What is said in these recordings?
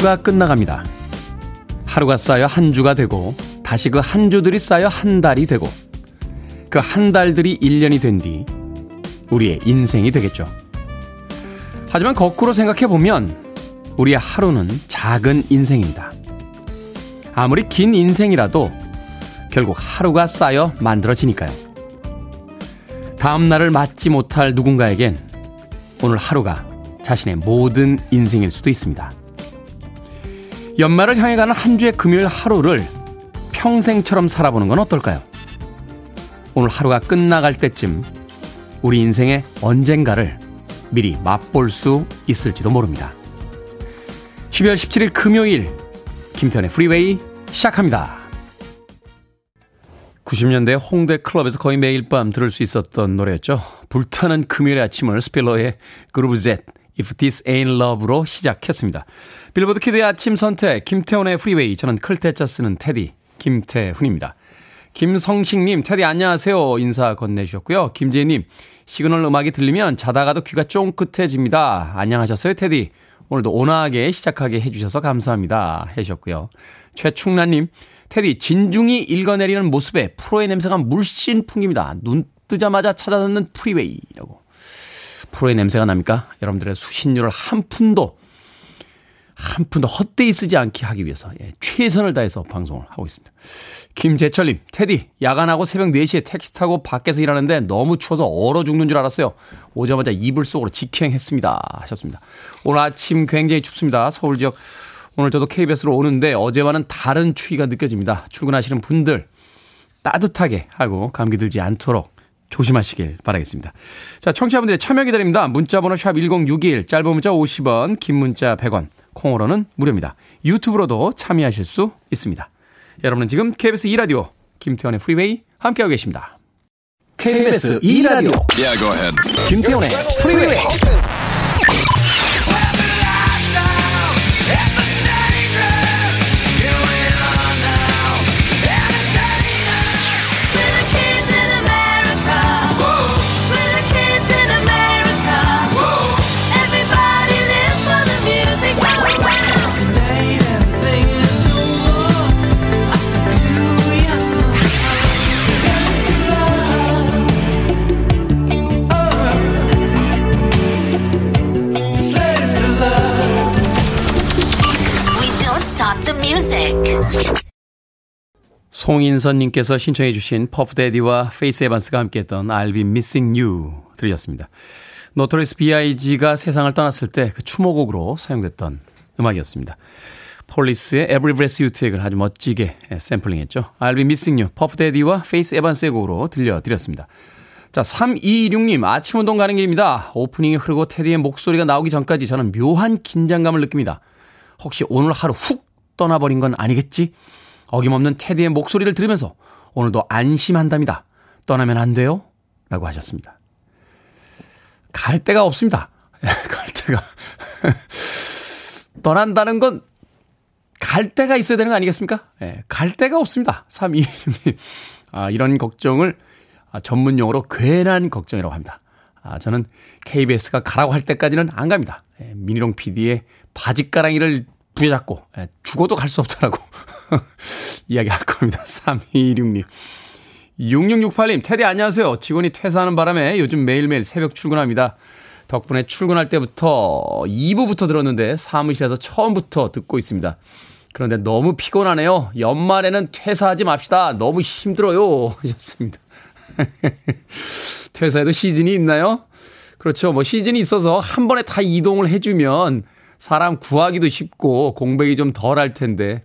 한 주가 끝나갑니다. 하루가 쌓여 한 주가 되고 다시 그 한 주들이 쌓여 한 달이 되고 그 한 달들이 1년이 된 뒤 우리의 인생이 되겠죠. 하지만 거꾸로 생각해 보면 우리의 하루는 작은 인생입니다. 아무리 긴 인생이라도 결국 하루가 쌓여 만들어지니까요. 다음 날을 맞지 못할 누군가에겐 오늘 하루가 자신의 모든 인생일 수도 있습니다. 연말을 향해 가는 한 주의 금요일 하루를 평생처럼 살아보는 건 어떨까요? 오늘 하루가 끝나갈 때쯤 우리 인생의 언젠가를 미리 맛볼 수 있을지도 모릅니다. 12월 17일 금요일 김태훈의 프리웨이 시작합니다. 90년대 홍대 클럽에서 거의 매일 밤 들을 수 있었던 노래였죠. 불타는 금요일의 아침을 스필러의 Groovejet If This Ain't Love로 시작했습니다. 빌보드 키드의 아침 선택 김태훈의 프리웨이 저는 클 태 자 쓰는 테디 김태훈입니다. 김성식님 테디 안녕하세요 인사 건네주셨고요. 김재님 시그널 음악이 들리면 자다가도 귀가 쫑긋해집니다. 안녕하셨어요 테디 오늘도 온화하게 시작하게 해주셔서 감사합니다 해주셨고요. 최충란님 테디 진중히 읽어내리는 모습에 프로의 냄새가 물씬 풍깁니다. 눈 뜨자마자 찾아듣는 프리웨이라고 프로의 냄새가 납니까? 여러분들의 수신료를 한 푼도 한 푼도 헛되이 쓰지 않게 하기 위해서 예, 최선을 다해서 방송을 하고 있습니다. 김재철님, 테디, 야간하고 새벽 4시에 택시 타고 밖에서 일하는데 너무 추워서 얼어 죽는 줄 알았어요. 오자마자 이불 속으로 직행했습니다. 하셨습니다. 오늘 아침 굉장히 춥습니다. 서울 지역 오늘 저도 KBS로 오는데 어제와는 다른 추위가 느껴집니다. 출근하시는 분들 따뜻하게 하고 감기 들지 않도록 조심하시길 바라겠습니다. 자, 청취자분들의 참여 기다립니다. 문자번호 샵 1061, 짧은 문자 50원, 긴 문자 100원, 콩으로는 무료입니다. 유튜브로도 참여하실 수 있습니다. 여러분은 지금 KBS 2라디오 김태훈의 프리웨이 함께하고 계십니다. KBS 2라디오 yeah, 김태훈의 프리웨이 송인선님께서 신청해 주신 퍼프 대디와 페이스 에반스가 함께했던 I'll be missing you 들으셨습니다. 노토리어스 B.I.G가 세상을 떠났을 때 그 추모곡으로 사용됐던 음악이었습니다. 폴리스의 Every Breath You Take를 아주 멋지게 샘플링했죠. I'll be missing you, 퍼프 대디와 페이스 에반스의 곡으로 들려드렸습니다. 자, 3226님, 아침 운동 가는 길입니다. 오프닝이 흐르고 테디의 목소리가 나오기 전까지 저는 묘한 긴장감을 느낍니다. 혹시 오늘 하루 훅 떠나버린 건 아니겠지? 어김없는 테디의 목소리를 들으면서 오늘도 안심한답니다. 떠나면 안 돼요? 라고 하셨습니다. 갈 데가 없습니다. 갈 데가. 떠난다는 건 갈 데가 있어야 되는 거 아니겠습니까? 예, 갈 데가 없습니다. 321님. 아, 이런 걱정을 아, 전문 용어로 괜한 걱정이라고 합니다. 아, 저는 KBS가 가라고 할 때까지는 안 갑니다. 예, 미니롱 PD의 바지가랑이를 부여잡고 예, 죽어도 갈 수 없다라고 이야기 할 겁니다. 3216님. 6668님, 테디 안녕하세요. 직원이 퇴사하는 바람에 요즘 매일매일 새벽 출근합니다. 덕분에 출근할 때부터 2부부터 들었는데 사무실에서 처음부터 듣고 있습니다. 그런데 너무 피곤하네요. 연말에는 퇴사하지 맙시다. 너무 힘들어요. 하셨습니다. 퇴사에도 시즌이 있나요? 그렇죠. 뭐 시즌이 있어서 한 번에 다 이동을 해주면 사람 구하기도 쉽고 공백이 좀 덜 할 텐데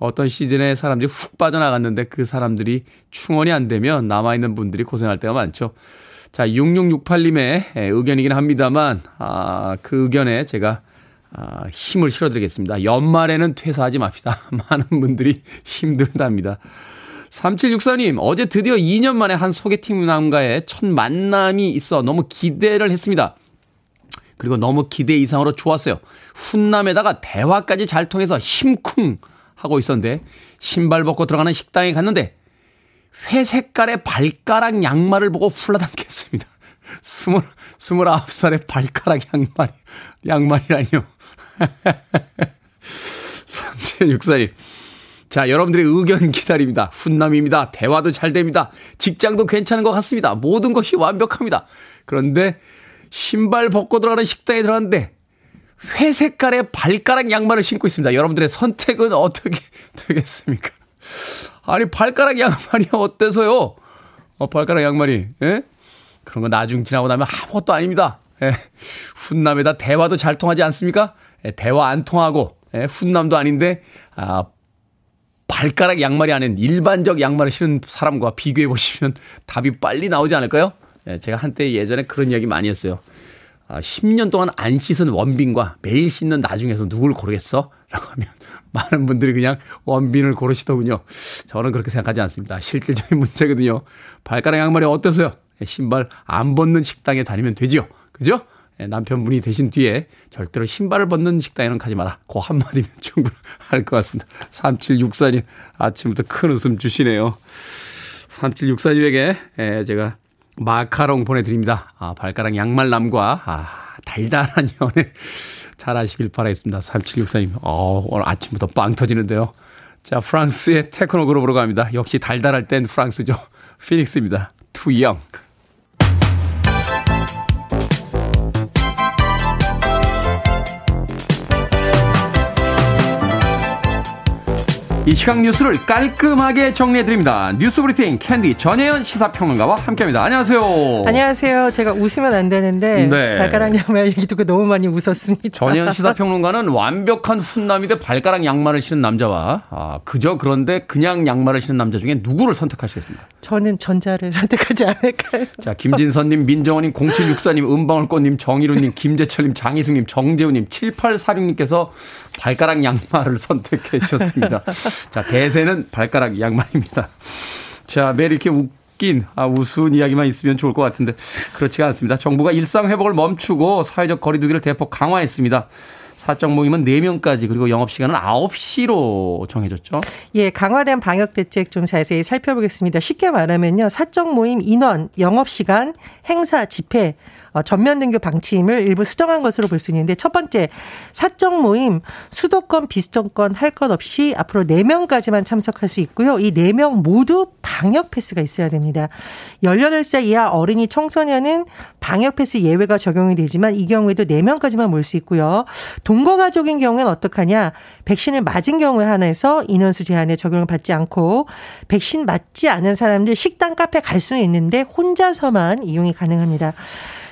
어떤 시즌에 사람들이 훅 빠져나갔는데 그 사람들이 충원이 안 되면 남아있는 분들이 고생할 때가 많죠. 자, 6668님의 의견이긴 합니다만, 아, 그 의견에 제가 아, 힘을 실어드리겠습니다. 연말에는 퇴사하지 맙시다. 많은 분들이 힘들답니다. 3764님, 어제 드디어 2년 만에 한 소개팅 남과의 첫 만남이 있어 너무 기대를 했습니다. 그리고 너무 기대 이상으로 좋았어요. 훈남에다가 대화까지 잘 통해서 힘쿵 하고 있었는데 신발 벗고 들어가는 식당에 갔는데 회 색깔의 발가락 양말을 보고 훌라당했습니다. 스물, 스물아홉 살의 발가락 양말, 양말이라니요. 3764님. 자, 여러분들의 의견 기다립니다. 훈남입니다. 대화도 잘 됩니다. 직장도 괜찮은 것 같습니다. 모든 것이 완벽합니다. 그런데 신발 벗고 들어가는 식당에 들어갔는데 회색깔의 발가락 양말을 신고 있습니다. 여러분들의 선택은 어떻게 되겠습니까? 아니, 발가락 양말이 어때서요? 어, 발가락 양말이, 예? 그런 거 나중 지나고 나면 아무것도 아닙니다. 예. 훈남에다 대화도 잘 통하지 않습니까? 예, 대화 안 통하고, 예, 훈남도 아닌데, 아, 발가락 양말이 아닌 일반적 양말을 신은 사람과 비교해 보시면 답이 빨리 나오지 않을까요? 예, 제가 한때 예전에 그런 이야기 많이 했어요. 아, 10년 동안 안 씻은 원빈과 매일 씻는 나중에서 누굴 고르겠어? 라고 하면 많은 분들이 그냥 원빈을 고르시더군요. 저는 그렇게 생각하지 않습니다. 실질적인 문제거든요. 발가락 양말이 어때서요? 예, 신발 안 벗는 식당에 다니면 되죠. 그죠? 예, 남편분이 되신 뒤에 절대로 신발을 벗는 식당에는 가지 마라. 그 한마디면 충분할 것 같습니다. 3764님, 아침부터 큰 웃음 주시네요. 3764님에게 예, 제가 마카롱 보내드립니다. 아, 발가락 양말남과 아, 달달한 연애 잘 하시길 바라겠습니다. 3764님, 어, 오늘 아침부터 빵 터지는데요. 자, 프랑스의 테크노 그룹으로 갑니다. 역시 달달할 땐 프랑스죠. 피닉스입니다. Young. 이 시각 뉴스를 깔끔하게 정리해드립니다. 뉴스 브리핑 캔디 전혜연 시사평론가와 함께합니다. 안녕하세요. 안녕하세요. 제가 웃으면 안 되는데 네. 발가락 양말 얘기 듣고 너무 많이 웃었습니다. 전혜연 시사평론가는 완벽한 훈남이데 발가락 양말을 신은 남자와 아, 그저 그런데 그냥 양말을 신는 남자 중에 누구를 선택하시겠습니까? 저는 전자를 선택하지 않을까요? 자, 김진선님, 민정원님, 0764님, 은방울꽃님, 정희루님, 김재철님, 장희승님, 정재우님, 7846님께서 발가락 양말을 선택해 주셨습니다. 자, 대세는 발가락 양말입니다. 자, 매일 이렇게 웃긴, 아, 우스운 이야기만 있으면 좋을 것 같은데, 그렇지가 않습니다. 정부가 일상회복을 멈추고 사회적 거리두기를 대폭 강화했습니다. 사적 모임은 4명까지 그리고 영업시간은 9시로 정해졌죠. 예, 강화된 방역 대책 좀 자세히 살펴보겠습니다. 쉽게 말하면요. 사적 모임 인원, 영업시간, 행사, 집회 어, 전면 등교 방침을 일부 수정한 것으로 볼 수 있는데 첫 번째 사적 모임 수도권 비수도권 할 것 없이 앞으로 4명까지만 참석할 수 있고요. 이 4명 모두 방역 패스가 있어야 됩니다. 18살 이하 어린이 청소년은 방역 패스 예외가 적용이 되지만 이 경우에도 4명까지만 모일 수 있고요. 동거 가족인 경우에는 어떡하냐? 백신을 맞은 경우에 한해서 인원수 제한에 적용을 받지 않고 백신 맞지 않은 사람들 식당 카페 갈 수는 있는데 혼자서만 이용이 가능합니다.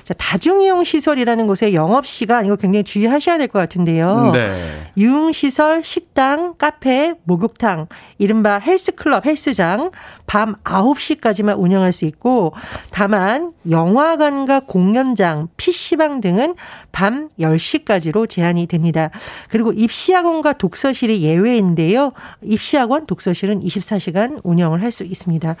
자, 다중이용 시설이라는 곳의 영업 시간 이거 굉장히 주의하셔야 될 것 같은데요. 네. 유흥 시설, 식당, 카페, 목욕탕, 이른바 헬스클럽, 헬스장 밤 9시까지만 운영할 수 있고 다만 영화관과 공연장, PC방 등은 밤 10시까지로 제한이 됩니다. 그리고 입시학원과 독서실이 예외인데요. 입시학원, 독서실은 24시간 운영을 할 수 있습니다.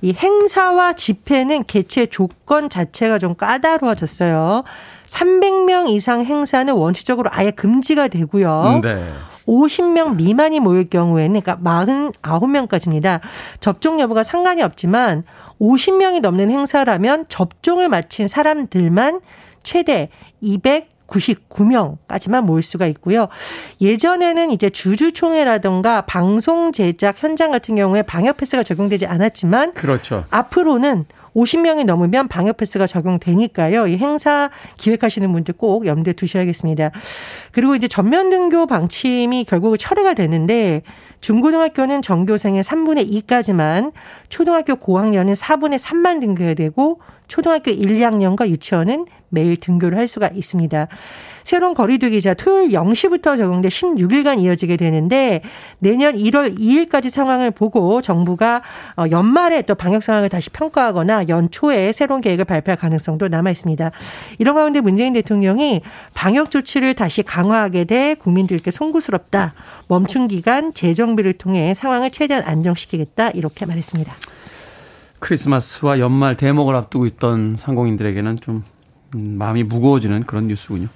이 행사와 집회는 개최 조건 자체가 좀 까다로워졌어요. 300명 이상 행사는 원칙적으로 아예 금지가 되고요. 네. 50명 미만이 모일 경우에는 그러니까 49명까지입니다. 접종 여부가 상관이 없지만 50명이 넘는 행사라면 접종을 마친 사람들만 최대 200 99명까지만 모일 수가 있고요. 예전에는 이제 주주총회라든가 방송 제작 현장 같은 경우에 방역 패스가 적용되지 않았지만 그렇죠. 앞으로는 50명이 넘으면 방역 패스가 적용되니까요. 이 행사 기획하시는 분들 꼭 염두에 두셔야겠습니다. 그리고 이제 전면 등교 방침이 결국 철회가 되는데 중고등학교는 전교생의 3분의 2까지만 초등학교 고학년은 4분의 3만 등교해야 되고 초등학교 1, 2학년과 유치원은 매일 등교를 할 수가 있습니다. 새로운 거리두기자 토요일 0시부터 적용돼 16일간 이어지게 되는데 내년 1월 2일까지 상황을 보고 정부가 어, 연말에 또 방역 상황을 다시 평가하거나 연초에 새로운 계획을 발표할 가능성도 남아 있습니다. 이런 가운데 문재인 대통령이 방역 조치를 다시 강화하게 돼 국민들께 송구스럽다. 멈춘 기간 재정비를 통해 상황을 최대한 안정시키겠다. 이렇게 말했습니다. 크리스마스와 연말 대목을 앞두고 있던 상공인들에게는 좀 음, 마음이 무거워지는 그런 뉴스군요.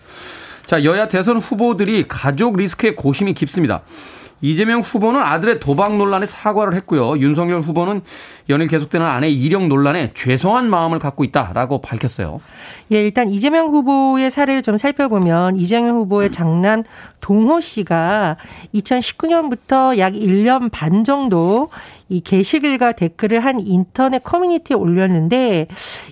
자, 여야 대선 후보들이 가족 리스크에 고심이 깊습니다. 이재명 후보는 아들의 도박 논란에 사과를 했고요. 윤석열 후보는 연일 계속되는 아내 이력 논란에 죄송한 마음을 갖고 있다라고 밝혔어요. 예, 일단 이재명 후보의 사례를 좀 살펴보면 이재명 후보의 장남 동호 씨가 2019년부터 약 1년 반 정도 이 게시글과 댓글을 한 인터넷 커뮤니티에 올렸는데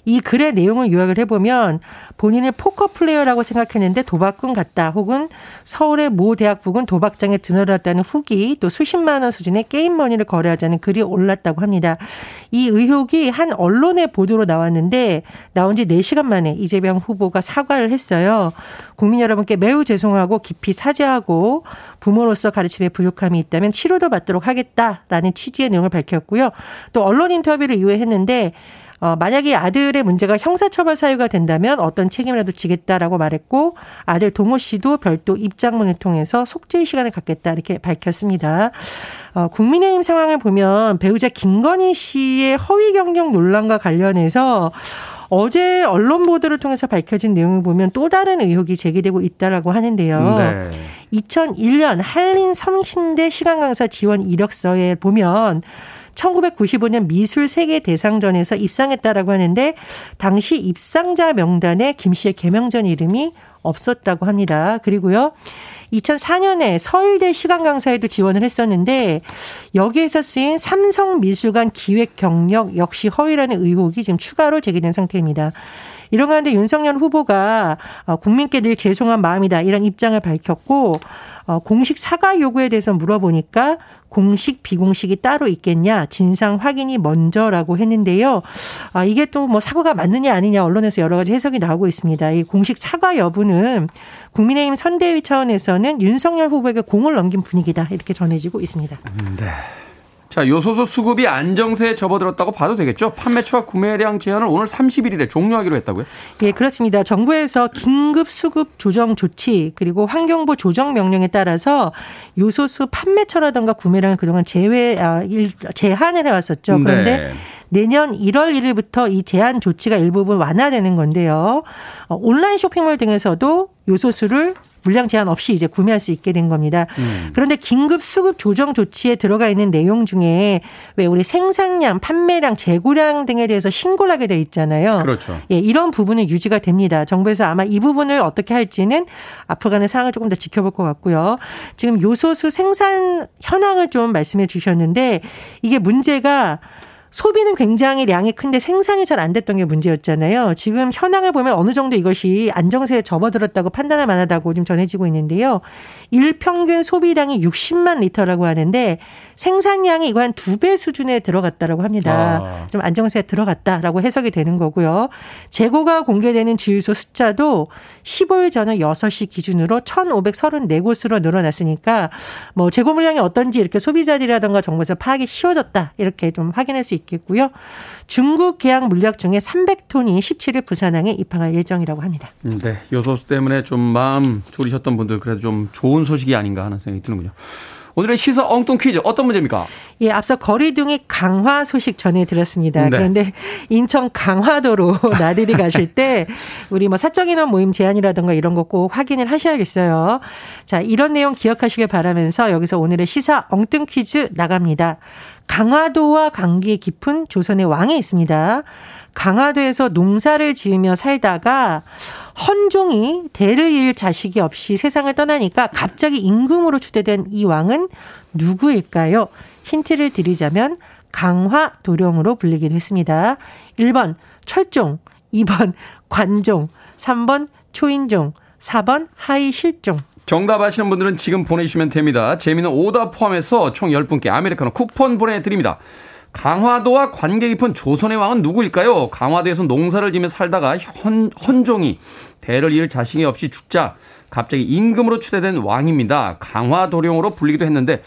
이 글의 내용을 요약을 해보면 본인을 포커 플레이어라고 생각했는데 도박꾼 같다 혹은 서울의 모 대학 부근 도박장에 드나들었다는 후기 또 수십만 원 수준의 게임 머니를 거래하자는 글이 올랐다고 합니다. 이 의혹이 한 언론의 보도로 나왔는데 나온 지 4시간 만에 이재명 후보가 사과를 했어요. 국민 여러분께 매우 죄송하고 깊이 사죄하고 부모로서 가르침에 부족함이 있다면 치료도 받도록 하겠다라는 취지의 내용을 밝혔고요. 또 언론 인터뷰를 이후에 했는데 어, 만약에 아들의 문제가 형사처벌 사유가 된다면 어떤 책임이라도 지겠다라고 말했고 아들 동호 씨도 별도 입장문을 통해서 속죄 시간을 갖겠다 이렇게 밝혔습니다. 어, 국민의힘 상황을 보면 배우자 김건희 씨의 허위 경력 논란과 관련해서 어제 언론 보도를 통해서 밝혀진 내용을 보면 또 다른 의혹이 제기되고 있다라고 하는데요. 네. 2001년 한린 성신대 시간 강사 지원 이력서에 보면 1995년 미술 세계 대상전에서 입상했다라고 하는데 당시 입상자 명단에 김 씨의 개명전 이름이 없었다고 합니다. 그리고요. 2004년에 서울대 시간 강사에도 지원을 했었는데 여기에서 쓰인 삼성 미술관 기획 경력 역시 허위라는 의혹이 지금 추가로 제기된 상태입니다. 이런 가운데 윤석열 후보가 어, 국민께 늘 죄송한 마음이다 이런 입장을 밝혔고 어, 공식 사과 요구에 대해서 물어보니까 공식 비공식이 따로 있겠냐 진상 확인이 먼저라고 했는데요. 아 이게 또 뭐 사과가 맞느냐 아니냐 언론에서 여러 가지 해석이 나오고 있습니다. 이 공식 사과 여부는 국민의힘 선대위 차원에서는 윤석열 후보에게 공을 넘긴 분위기다 이렇게 전해지고 있습니다. 네. 자, 요소수 수급이 안정세에 접어들었다고 봐도 되겠죠? 판매처와 구매량 제한을 오늘 31일에 종료하기로 했다고요? 예, 그렇습니다. 정부에서 긴급 수급 조정 조치 그리고 환경부 조정 명령에 따라서 요소수 판매처라든가 구매량을 그동안 제외 아, 제한을 해 왔었죠. 그런데 네. 내년 1월 1일부터 이 제한 조치가 일부분 완화되는 건데요. 어, 온라인 쇼핑몰 등에서도 요소수를 물량 제한 없이 이제 구매할 수 있게 된 겁니다. 음. 그런데 긴급 수급 조정 조치에 들어가 있는 내용 중에 왜 우리 생산량, 판매량, 재고량 등에 대해서 신고를 하게 돼 있잖아요. 그렇죠. 예, 이런 부분은 유지가 됩니다. 정부에서 아마 이 부분을 어떻게 할지는 앞으로 가는 상황을 조금 더 지켜볼 것 같고요. 지금 요소수 생산 현황을 좀 말씀해 주셨는데 이게 문제가 소비는 굉장히 량이 큰데 생산이 잘 안 됐던 게 문제였잖아요. 지금 현황을 보면 어느 정도 이것이 안정세에 접어들었다고 판단할 만하다고 좀 전해지고 있는데요. 일평균 소비량이 60만 리터라고 하는데 생산량이 이거 한 두 배 수준에 들어갔다라고 합니다. 아. 좀 안정세에 들어갔다라고 해석이 되는 거고요. 재고가 공개되는 주유소 숫자도 15일 전후 6시 기준으로 1,534곳으로 늘어났으니까 뭐 재고 물량이 어떤지 이렇게 소비자들이라든가 정부에서 파악이 쉬워졌다. 이렇게 좀 확인할 수 있겠고요. 중국 계약 물약 중에 300톤이 17일 부산항에 입항할 예정이라고 합니다. 네. 요소수 때문에 좀 마음 졸이셨던 분들 그래도 좀 좋은 소식이 아닌가 하는 생각이 드는군요. 오늘의 시사 엉뚱 퀴즈 어떤 문제입니까? 예, 앞서 거리둥이 강화 소식 전해드렸습니다. 네. 그런데 인천 강화도로 나들이 가실 때 우리 뭐 사적 인원 모임 제한이라든가 이런 거 꼭 확인을 하셔야겠어요. 자, 이런 내용 기억하시길 바라면서 여기서 오늘의 시사 엉뚱 퀴즈 나갑니다. 강화도와 관계 깊은 조선의 왕이 있습니다. 강화도에서 농사를 지으며 살다가 헌종이 대를 이을 자식이 없이 세상을 떠나니까 갑자기 임금으로 추대된 이 왕은 누구일까요? 힌트를 드리자면 강화 도령으로 불리기도 했습니다. 1번 철종, 2번 관종, 3번 초인종, 4번 하이실종. 정답 아시는 분들은 지금 보내주시면 됩니다. 재미는 오답 포함해서 총 10분께 아메리카노 쿠폰 보내드립니다. 강화도와 관계 깊은 조선의 왕은 누구일까요? 강화도에서 농사를 지며 살다가 헌, 헌종이 대를 이을 자신이 없이 죽자 갑자기 임금으로 추대된 왕입니다. 강화도령으로 불리기도 했는데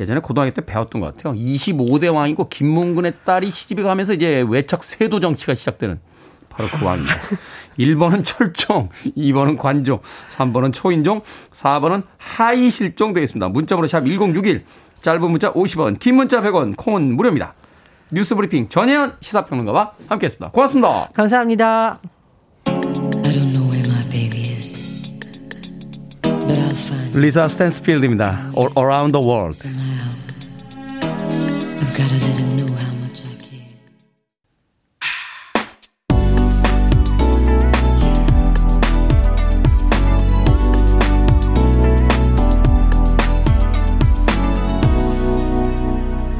예전에 고등학교 때 배웠던 것 같아요. 25대 왕이고 김문근의 딸이 시집에 가면서 이제 외척 세도 정치가 시작되는 바로 그 왕입니다. 1번은 철종, 2번은 관종, 3번은 초인종, 4번은 하의실종 되겠습니다. 문자번호 샵 1061, 짧은 문자 50원, 긴 문자 100원, 콩은 무료입니다. 뉴스 브리핑 전혜연 시사평론가와 함께했습니다. 고맙습니다. 감사합니다. 리사 스탠스필드입니다. All Around the World.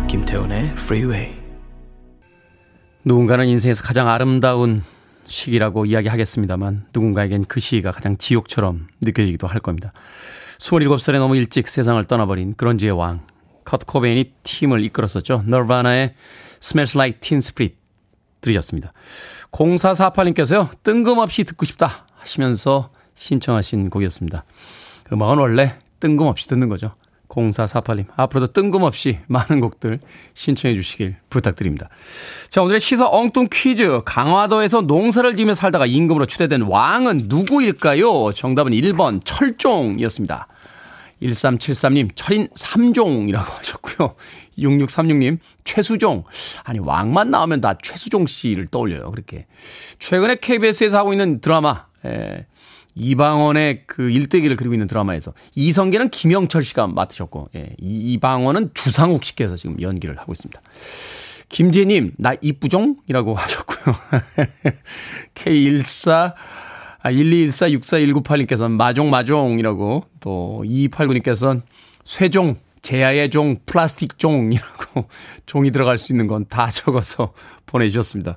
김태훈의 Freeway. 누군가는 인생에서 가장 아름다운 시기라고 이야기하겠습니다만 누군가에겐 그 시기가 가장 지옥처럼 느껴지기도 할 겁니다. 27살에 너무 일찍 세상을 떠나버린 그런지의 왕. 커트 코베인이 팀을 이끌었었죠. 너바나의 Smells Like Teen Spirit 들으셨습니다. 0448님께서요. 뜬금없이 듣고 싶다 하시면서 신청하신 곡이었습니다. 그 음악은 원래 뜬금없이 듣는 거죠. 0448님, 앞으로도 뜬금없이 많은 곡들 신청해 주시길 부탁드립니다. 자, 오늘의 시사 엉뚱 퀴즈. 강화도에서 농사를 지으며 살다가 임금으로 추대된 왕은 누구일까요? 정답은 1번 철종이었습니다. 1373님, 철인 3종이라고 하셨고요. 6636님, 최수종. 아니, 왕만 나오면 다 최수종 씨를 떠올려요. 그렇게. 최근에 KBS에서 하고 있는 드라마, 에, 이방원의 그 일대기를 그리고 있는 드라마에서 이성계는 김영철 씨가 맡으셨고 예, 이방원은 주상욱 씨께서 지금 연기를 하고 있습니다. 김재님 나 이쁘종이라고 하셨고요. K14 아, 1214-64198님께서는 마종 마종이라고 또 2289님께서는 쇠종 제야의 종, 플라스틱 종이라고 종이 들어갈 수 있는 건 다 적어서 보내주셨습니다.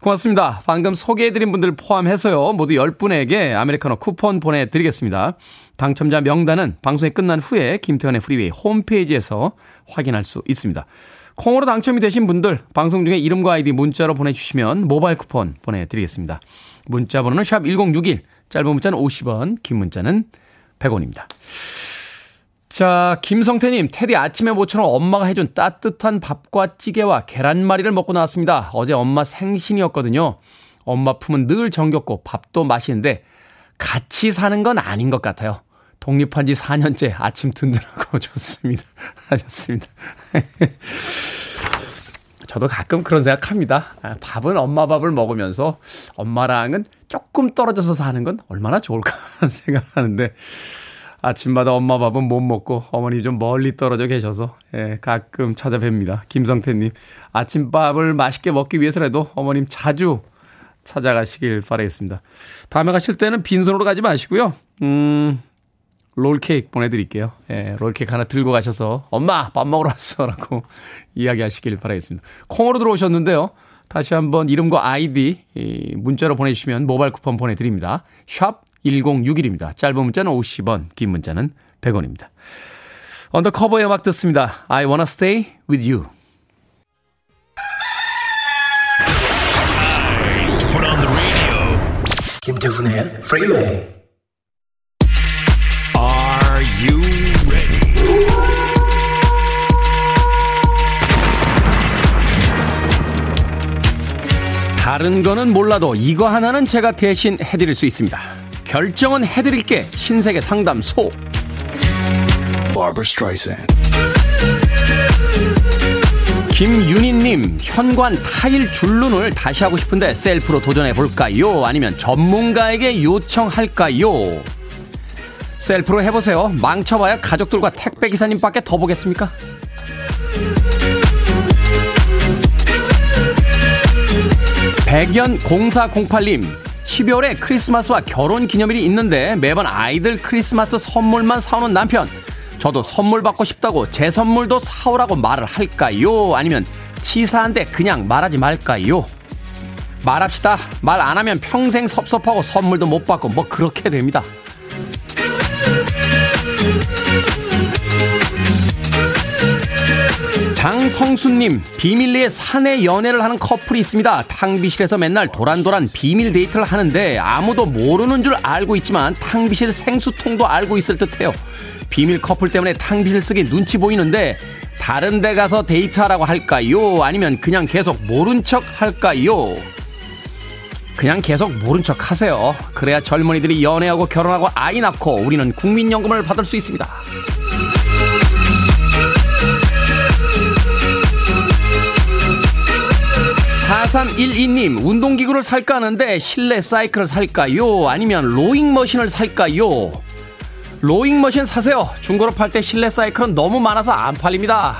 고맙습니다. 방금 소개해드린 분들 포함해서요. 모두 10분에게 아메리카노 쿠폰 보내드리겠습니다. 당첨자 명단은 방송이 끝난 후에 김태훈의 프리웨이 홈페이지에서 확인할 수 있습니다. 콩으로 당첨이 되신 분들 방송 중에 이름과 아이디 문자로 보내주시면 모바일 쿠폰 보내드리겠습니다. 문자 번호는 샵 1061, 짧은 문자는 50원, 긴 문자는 100원입니다. 자, 김성태님, 테디 아침에 모처럼 엄마가 해준 따뜻한 밥과 찌개와 계란말이를 먹고 나왔습니다. 어제 엄마 생신이었거든요. 엄마 품은 늘 정겹고 밥도 맛있는데 같이 사는 건 아닌 것 같아요. 독립한 지 4년째 아침 든든하고 좋습니다. 하셨습니다. 저도 가끔 그런 생각합니다. 아, 밥은 엄마 밥을 먹으면서 엄마랑은 조금 떨어져서 사는 건 얼마나 좋을까 하는 생각을 하는데 아침마다 엄마 밥은 못 먹고 어머니 좀 멀리 떨어져 계셔서 예, 가끔 찾아뵙니다. 김성태님 아침밥을 맛있게 먹기 위해서라도 어머님 자주 찾아가시길 바라겠습니다. 다음에 가실 때는 빈손으로 가지 마시고요. 음, 롤케이크 보내드릴게요. 예, 롤케이크 하나 들고 가셔서 엄마 밥 먹으러 왔어라고 이야기하시길 바라겠습니다. 콩으로 들어오셨는데요. 다시 한번 이름과 아이디 문자로 보내주시면 모바일 쿠폰 보내드립니다. 샵 1061입니다. 짧은 문자는 50원, 긴 문자는 100원입니다. 언더커버의 음악 듣습니다. I wanna stay with you. 김태훈의 Freeway. Are you ready? 다른 거는 몰라도 이거 하나는 제가 대신 해드릴 수 있습니다. 결정은 해드릴게 흰색의 상담소 김윤희님 현관 타일 줄눈을 다시 하고 싶은데 셀프로 도전해 볼까요? 아니면 전문가에게 요청할까요? 셀프로 해보세요. 망쳐봐야 가족들과 택배 기사님밖에 더 보겠습니까? 백연 0408님 12월에 크리스마스와 결혼 기념일이 있는데 매번 아이들 크리스마스 선물만 사오는 남편. 저도 선물 받고 싶다고 제 선물도 사오라고 말을 할까요? 아니면 치사한데 그냥 말하지 말까요? 말합시다. 말 안 하면 평생 섭섭하고 선물도 못 받고 뭐 그렇게 됩니다. 장성수님, 비밀리에 사내 연애를 하는 커플이 있습니다. 탕비실에서 맨날 도란도란 비밀 데이트를 하는데 아무도 모르는 줄 알고 있지만 탕비실 생수통도 알고 있을 듯해요. 비밀 커플 때문에 탕비실 쓰기 눈치 보이는데 다른 데 가서 데이트하라고 할까요? 아니면 그냥 계속 모른 척 할까요? 그냥 계속 모른 척 하세요. 그래야 젊은이들이 연애하고 결혼하고 아이 낳고 우리는 국민연금을 받을 수 있습니다. 4312님, 운동기구를 살까 하는데 실내 사이클을 살까요? 아니면 로잉머신을 살까요? 로잉머신 사세요. 중고로 팔 때 실내 사이클은 너무 많아서 안 팔립니다.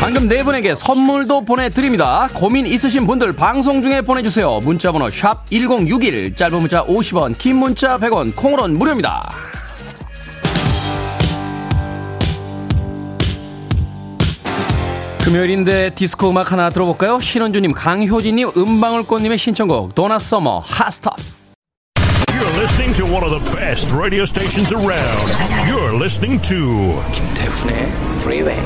방금 네 분에게 선물도 보내드립니다. 고민 있으신 분들 방송 중에 보내주세요. 문자번호 1061, 짧은 문자 50원, 긴 문자 100원, 콩으로는 무료입니다. 금요일인데 디스코 음악 하나 들어볼까요? 신원주님, 강효진님, 음방울꽃님의 신청곡 도나 서머 핫스톱 You're listening to one of the best radio stations around. You're listening to 김태훈의 Freeway.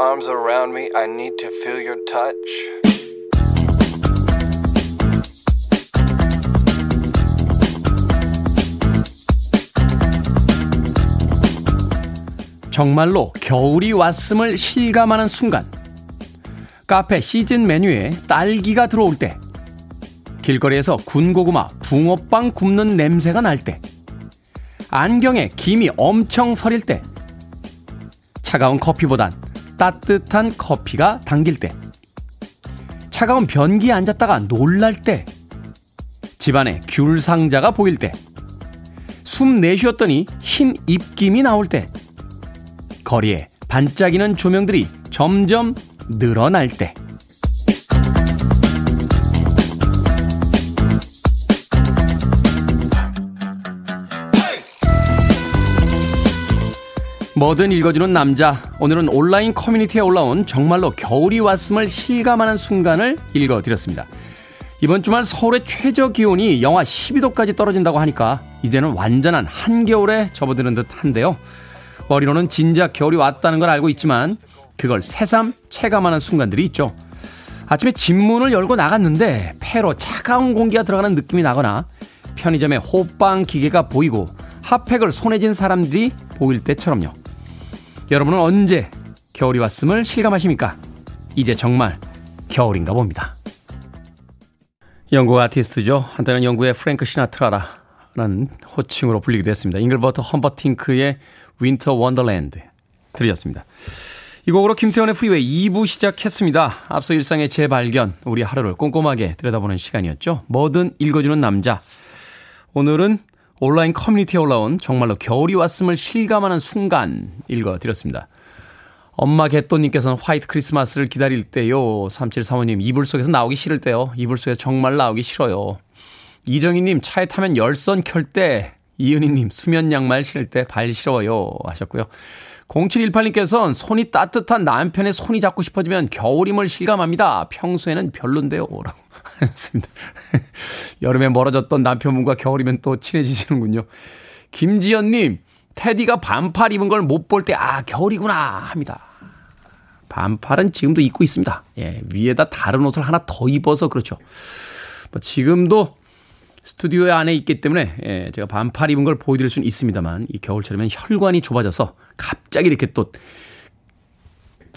Arms around me. I need to feel your touch. 정말로 겨울이 왔음을 실감하는 순간. 카페 시즌 메뉴에 딸기가 들어올 때. 길거리에서 군고구마, 붕어빵 굽는 냄새가 날 때. 안경에 김이 엄청 서릴 때. 차가운 커피보단 따뜻한 커피가 당길 때. 차가운 변기에 앉았다가 놀랄 때. 집안에 귤 상자가 보일 때. 숨 내쉬었더니 흰 입김이 나올 때. 거리에 반짝이는 조명들이 점점 늘어날 때. 뭐든 읽어주는 남자. 오늘은 온라인 커뮤니티에 올라온 정말로 겨울이 왔음을 실감하는 순간을 읽어드렸습니다. 이번 주말 서울의 최저 기온이 영하 12도까지 떨어진다고 하니까 이제는 완전한 한겨울에 접어드는 듯 한데요. 머리로는 진작 겨울이 왔다는 걸 알고 있지만 그걸 새삼 체감하는 순간들이 있죠. 아침에 집문을 열고 나갔는데 폐로 차가운 공기가 들어가는 느낌이 나거나 편의점에 호빵 기계가 보이고 핫팩을 손에 쥔 사람들이 보일 때처럼요. 여러분은 언제 겨울이 왔음을 실감하십니까? 이제 정말 겨울인가 봅니다. 영국 아티스트죠. 한때는 영국의 프랭크 시나트라라는 호칭으로 불리기도 했습니다. 잉글버트 험퍼딩크의 Winter Wonderland 들으셨습니다. 이 곡으로 김태훈의 프리웨이 2부 시작했습니다. 앞서 일상의 재발견, 우리 하루를 꼼꼼하게 들여다보는 시간이었죠. 뭐든 읽어주는 남자. 오늘은 온라인 커뮤니티에 올라온 정말로 겨울이 왔음을 실감하는 순간 읽어드렸습니다. 엄마 개또님께서는 화이트 크리스마스를 기다릴 때요. 3735님, 이불 속에서 나오기 싫을 때요. 이불 속에서 정말 나오기 싫어요. 이정희님, 차에 타면 열선 켤 때. 이은희님, 수면 양말 신을 때발 시려워요. 하셨고요. 0718님께서는 손이 따뜻한 남편의 손이 잡고 싶어지면 겨울임을 실감합니다. 평소에는 별론데요. 라고 하셨습니다. 여름에 멀어졌던 남편분과 겨울이면 또 친해지시는군요. 김지연님, 테디가 반팔 입은 걸 못 볼 때, 아, 겨울이구나 합니다. 반팔은 지금도 입고 있습니다. 예, 위에다 다른 옷을 하나 더 입어서 그렇죠. 뭐 지금도 스튜디오 안에 있기 때문에 예, 제가 반팔 입은 걸 보여드릴 수는 있습니다만 이 겨울철이면 혈관이 좁아져서 갑자기 이렇게 또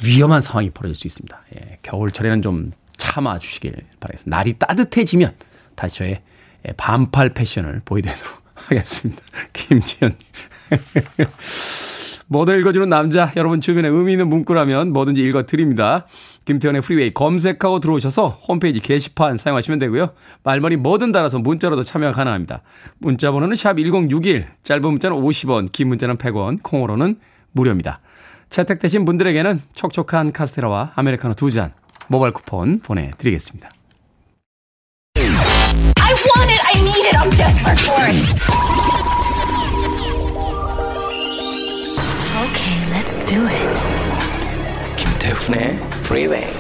위험한 상황이 벌어질 수 있습니다. 예, 겨울철에는 좀 참아 주시길 바라겠습니다. 날이 따뜻해지면 다시 저의 예, 반팔 패션을 보여드리도록 하겠습니다. 김지현님. 뭐든 읽어주는 남자, 여러분 주변에 의미 있는 문구라면 뭐든지 읽어드립니다. 김태훈의 프리웨이 검색하고 들어오셔서 홈페이지 게시판 사용하시면 되고요. 말머리 뭐든 달아서 문자로도 참여가 가능합니다. 문자 번호는 샵 1061, 짧은 문자는 50원, 긴 문자는 100원, 콩으로는 무료입니다. 채택되신 분들에게는 촉촉한 카스테라와 아메리카노 두 잔 모바일 쿠폰 보내드리겠습니다. I want it. I need it. I'm desperate for it. Okay, let's do it. 김태훈의 Freeway.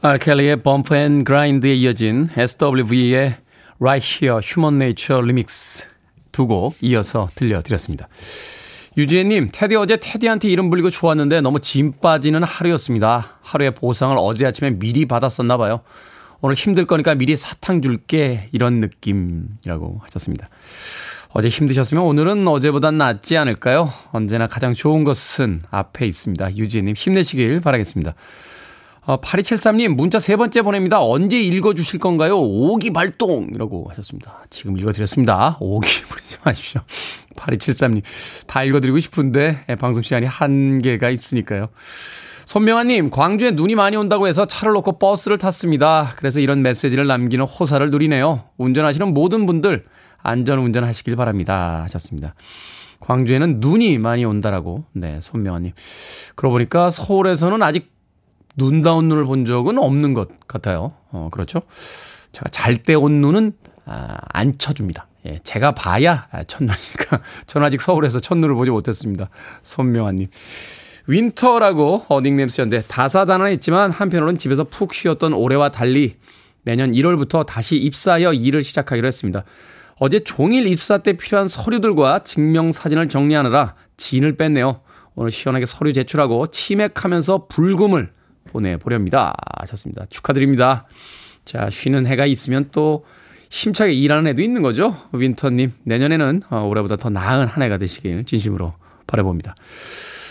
알켈리의 Bump N' Grind에 이어진 SWV의 Right Here Human Nature Remix 두 곡 이어서 들려드렸습니다. 유지혜님, 테디 어제 테디한테 이름 불리고 좋았는데 너무 짐 빠지는 하루였습니다. 하루의 보상을 어제 아침에 미리 받았었나 봐요. 오늘 힘들 거니까 미리 사탕 줄게 이런 느낌이라고 하셨습니다. 어제 힘드셨으면 오늘은 어제보단 낫지 않을까요? 언제나 가장 좋은 것은 앞에 있습니다. 유지혜님 힘내시길 바라겠습니다. 어, 8273님 문자 세 번째 보냅니다. 언제 읽어주실 건가요? 오기 발동 이라고 하셨습니다. 지금 읽어드렸습니다. 오기 부리지 마십시오. 8273님 다 읽어드리고 싶은데 예, 방송 시간이 한계가 있으니까요. 손명아님, 광주에 눈이 많이 온다고 해서 차를 놓고 버스를 탔습니다. 그래서 이런 메시지를 남기는 호사를 누리네요. 운전하시는 모든 분들 안전 운전하시길 바랍니다. 하셨습니다. 광주에는 눈이 많이 온다라고. 네, 손명아님. 그러고 보니까 서울에서는 아직 눈다운 눈을 본 적은 없는 것 같아요. 어, 그렇죠? 제가 잘 때 온 눈은 아, 안 쳐줍니다. 예, 제가 봐야 첫눈이니까. 저는 아직 서울에서 첫눈을 보지 못했습니다. 손명아님. Winter라고 어, 닉네임 쓰셨는데 다사다난 했지만 한편으로는 집에서 푹 쉬었던 올해와 달리 내년 1월부터 다시 입사하여 일을 시작하기로 했습니다. 어제 종일 입사 때 필요한 서류들과 증명사진을 정리하느라 진을 뺐네요. 오늘 시원하게 서류 제출하고 치맥하면서 불금을 보내보렵니다. 하셨습니다. 축하드립니다. 자, 쉬는 해가 있으면 또 힘차게 일하는 애도 있는 거죠. 윈터님, 내년에는 어, 올해보다 더 나은 한 해가 되시길 진심으로 바라봅니다.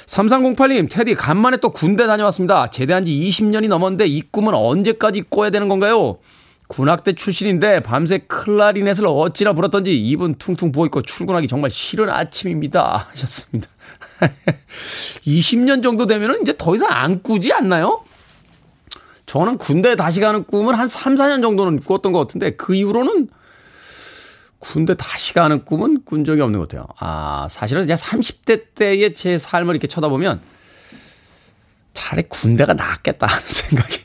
3308님, 테디 간만에 또 군대 다녀왔습니다. 제대한 지 20년이 넘었는데 이 꿈은 언제까지 꿔야 되는 건가요? 군악대 출신인데 밤새 클라리넷을 어찌나 불었던지 입은 퉁퉁 부어있고 출근하기 정말 싫은 아침입니다. 하셨습니다. 20년 정도 되면은 이제 더 이상 안 꾸지 않나요? 저는 군대 다시 가는 꿈을 한 3, 4년 정도는 꾸었던 것 같은데 그 이후로는 군대 다시 가는 꿈은 꾼 적이 없는 것 같아요. 아, 사실은 그냥 30대 때의 제 삶을 이렇게 쳐다보면 차라리 군대가 낫겠다 하는 생각이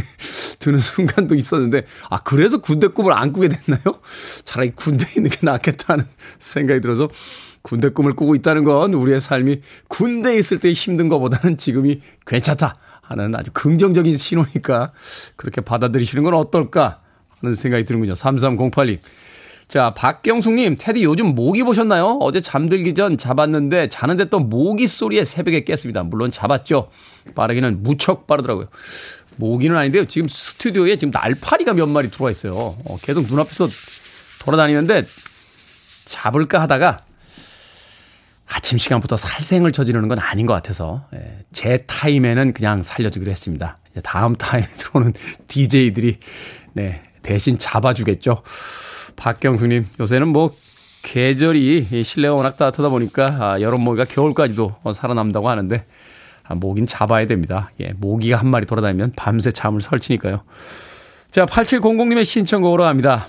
드는 순간도 있었는데, 아, 그래서 군대 꿈을 안 꾸게 됐나요? 차라리 군대에 있는 게 낫겠다 하는 생각이 들어서 군대 꿈을 꾸고 있다는 건 우리의 삶이 군대에 있을 때 힘든 것보다는 지금이 괜찮다 하는 아주 긍정적인 신호니까 그렇게 받아들이시는 건 어떨까 하는 생각이 드는군요. 3308님. 자, 박경숙님, 테디 요즘 모기 보셨나요? 어제 잠들기 전 잡았는데 자는데 또 모기 소리에 새벽에 깼습니다. 물론 잡았죠. 빠르기는 무척 빠르더라고요. 모기는 아닌데요. 지금 스튜디오에 지금 날파리가 몇 마리 들어와 있어요. 어, 계속 눈앞에서 돌아다니는데 잡을까 하다가 아침 시간부터 살생을 저지르는 건 아닌 것 같아서 예, 제 타임에는 그냥 살려주기로 했습니다. 다음 타임에 들어오는 DJ들이 네, 대신 잡아주겠죠. 박경수님, 요새는 뭐, 계절이 실내가 워낙 따뜻하다 보니까 아, 여름 모기가 겨울까지도 어, 살아남다고 하는데 아, 모긴 잡아야 됩니다. 예, 모기가 한 마리 돌아다니면 밤새 잠을 설치니까요. 자, 8700님의 신청곡으로 합니다.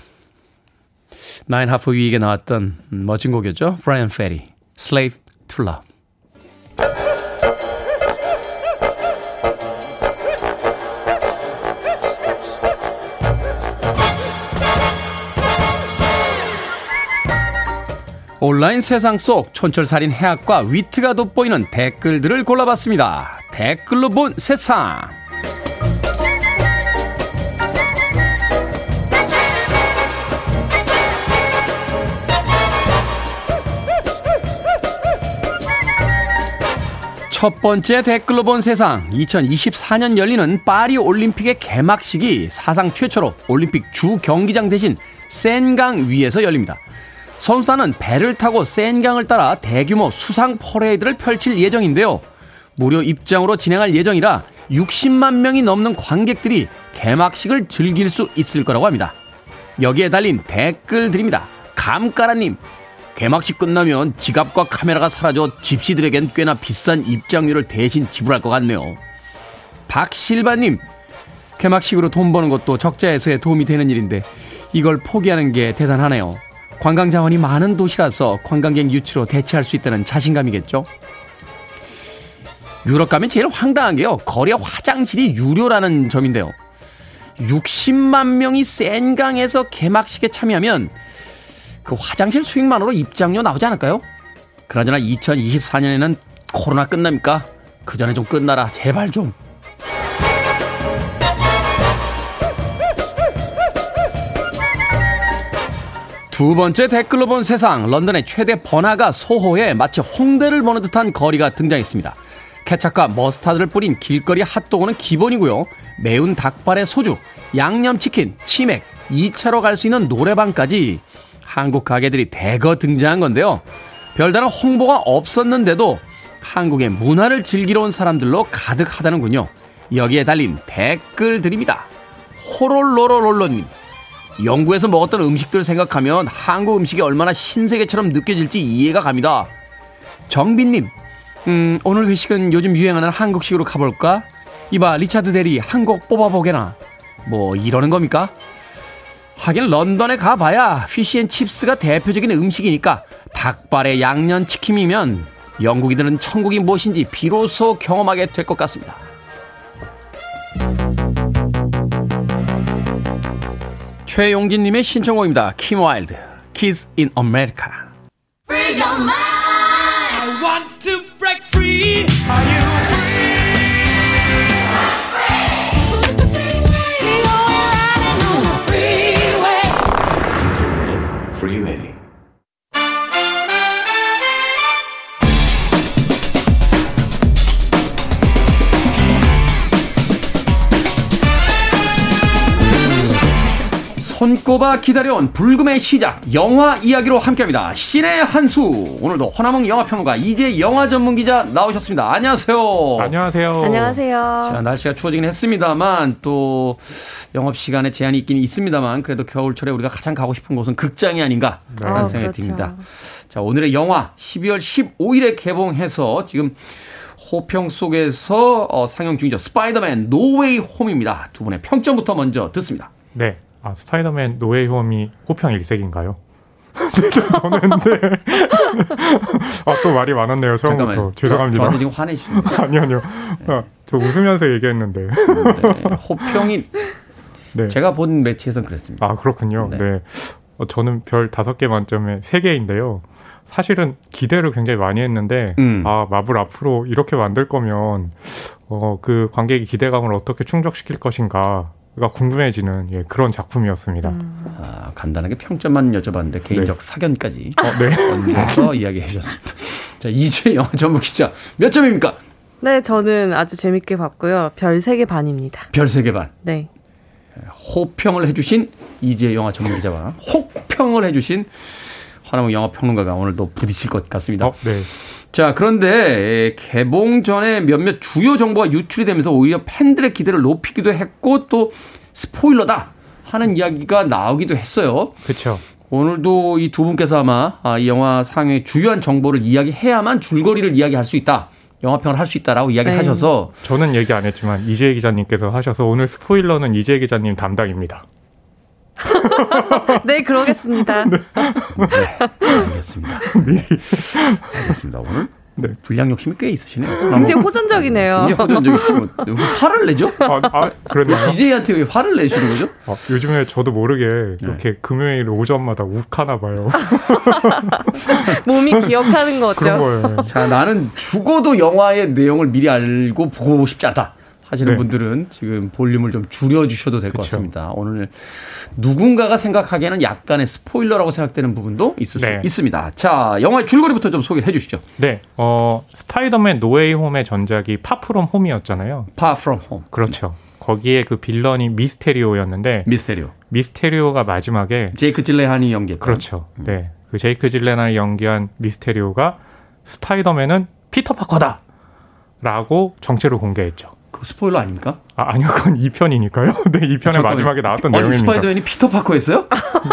나인 하프 위에 나왔던 멋진 곡이었죠. 브라이언 페리, Slave to Love. 온라인 세상 속 촌철살인 해학과 위트가 돋보이는 댓글들을 골라봤습니다. 댓글로 본 세상. 첫 번째 댓글로 본 세상. 2024년 열리는 파리 올림픽의 개막식이 사상 최초로 올림픽 주 경기장 대신 센강 위에서 열립니다. 선수단은 배를 타고 센강을 따라 대규모 수상 퍼레이드를 펼칠 예정인데요. 무료 입장으로 진행할 예정이라 60만 명이 넘는 관객들이 개막식을 즐길 수 있을 거라고 합니다. 여기에 달린 댓글들입니다. 감까라님, 개막식 끝나면 지갑과 카메라가 사라져 집시들에겐 꽤나 비싼 입장료를 대신 지불할 것 같네요. 박실바님, 개막식으로 돈 버는 것도 적자 해소에 도움이 되는 일인데 이걸 포기하는 게 대단하네요. 관광 자원이 많은 도시라서 관광객 유치로 대체할 수 있다는 자신감이겠죠. 유럽 가면 제일 황당한 게요. 거리 화장실이 유료라는 점인데요. 60만 명이 센강에서 개막식에 참여하면 그 화장실 수익만으로 입장료 나오지 않을까요? 그나저나 2024년에는 코로나 끝납니까? 그 전에 좀 끝나라. 제발 좀. 두 번째 댓글로 본 세상 런던의 최대 번화가 소호에 마치 홍대를 보는 듯한 거리가 등장했습니다. 케찹과 머스타드를 뿌린 길거리 핫도그는 기본이고요. 매운 닭발에 소주, 양념치킨, 치맥, 2차로 갈 수 있는 노래방까지 한국 가게들이 대거 등장한 건데요. 별다른 홍보가 없었는데도 한국의 문화를 즐기러 온 사람들로 가득하다는군요. 여기에 달린 댓글들입니다. 호롤로로롤로님. 영국에서 먹었던 음식들 생각하면 한국 음식이 얼마나 신세계처럼 느껴질지 이해가 갑니다. 정빈님, 음, 오늘 회식은 요즘 유행하는 한국식으로 가볼까? 이봐, 리차드 대리 한곡 뽑아보게나. 뭐, 이러는 겁니까? 하긴 런던에 가봐야 피시앤칩스가 대표적인 음식이니까 닭발에 양념치킨이면 영국인들은 천국이 무엇인지 비로소 경험하게 될 것 같습니다. 최용진님의 신청곡입니다. 킴 와일드, Kids in America. 손꼽아 기다려온 불금의 시작 영화 이야기로 함께합니다. 신의 한수 오늘도 허남웅 영화평론가 이제 영화 전문 기자 나오셨습니다. 안녕하세요. 안녕하세요. 안녕하세요. 자, 날씨가 추워지긴 했습니다만 또 영업 시간에 제한이 있긴 있습니다만 그래도 겨울철에 우리가 가장 가고 싶은 곳은 극장이 아닌가 하는 어, 생각이 그렇죠. 듭니다. 자 오늘의 영화 12월 15일에 개봉해서 지금 호평 속에서 어, 상영 중이죠. 스파이더맨 No Way Home입니다. 두 분의 평점부터 먼저 듣습니다. 네. 아, 스파이더맨 No Way Home이 호평 일색인가요? 네, 저는 네. 아, 또 말이 많았네요. 처음부터. 잠깐만요. 죄송합니다. 저, 지금 화내시는. 아니요, 아니요. 아, 저 웃으면서 얘기했는데. 네, 호평이 네. 제가 본 매체에선 그랬습니다. 아, 그렇군요. 네. 네. 어, 저는 별 다섯 개 만점에 세 개인데요. 사실은 기대를 굉장히 많이 했는데, 음. 아, 마블 앞으로 이렇게 만들 거면, 어, 그 관객의 기대감을 어떻게 충족시킬 것인가. 가 궁금해지는 예, 그런 작품이었습니다. 아, 간단하게 평점만 여쭤봤는데 개인적 사견까지 어, 네. 얹어서 이야기해 주셨습니다. 자 이제 영화 전문 기자 몇 점입니까? 네, 저는 아주 재밌게 봤고요. 별 3개 반입니다. 별세개 반. 네. 호평을 해주신 이제 영화 전문 기자와 혹평을 해주신 화나무 영화 평론가가 오늘도 부딪힐 것 같습니다. 어, 네. 자, 그런데 개봉 전에 몇몇 주요 정보가 유출이 되면서 오히려 팬들의 기대를 높이기도 했고 또 스포일러다 하는 이야기가 나오기도 했어요. 그렇죠. 오늘도 이 두 분께서 아마 아, 이 영화 상의 주요한 정보를 이야기해야만 줄거리를 이야기할 수 있다. 영화평을 할 수 있다라고 이야기를 네. 하셔서 저는 얘기 안 했지만 이재희 기자님께서 하셔서 오늘 스포일러는 이재희 기자님 담당입니다. 네, 그러겠습니다. 네, 알겠습니다. 알겠습니다. 오늘 네. 분량 욕심이 꽤 있으시네요. 굉장히 호전적이네요. 굉장히 호전적이시고 왜 화를 내죠? 아, 아 그랬나요? DJ한테 왜 화를 내시는 거죠? 아, 요즘에 저도 모르게 네. 이렇게 금요일 오전마다 욱하나 봐요. 몸이 기억하는 거죠. 그런 거예요. 자, 나는 죽어도 영화의 내용을 미리 알고 보고 싶지 않다. 하시는 네. 분들은 지금 볼륨을 좀 줄여주셔도 될 것. 같습니다. 오늘 누군가가 생각하기에는 약간의 스포일러라고 생각되는 부분도 있을 수 네. 있습니다. 자, 영화의 줄거리부터 좀 소개해 주시죠. 네, 어, 스파이더맨 No Way Home의 전작이 Far From Home이었잖아요. From Home. 그렇죠. 거기에 그 villain이 미스테리오였는데 미스테리오. 미스테리오가 마지막에 제이크 질렌할이 연기했던. 그렇죠. 네, 그 제이크 질렌할을 연기한 미스테리오가 스파이더맨은 피터 파커다 라고 정체를 공개했죠. 그 스포일러 아닙니까? 아, 아니요, 그건 2편이니까요. 네, 2편의 잠깐만요. 마지막에 나왔던 아니, 내용입니다. 스파이더맨이 피터 파커였어요?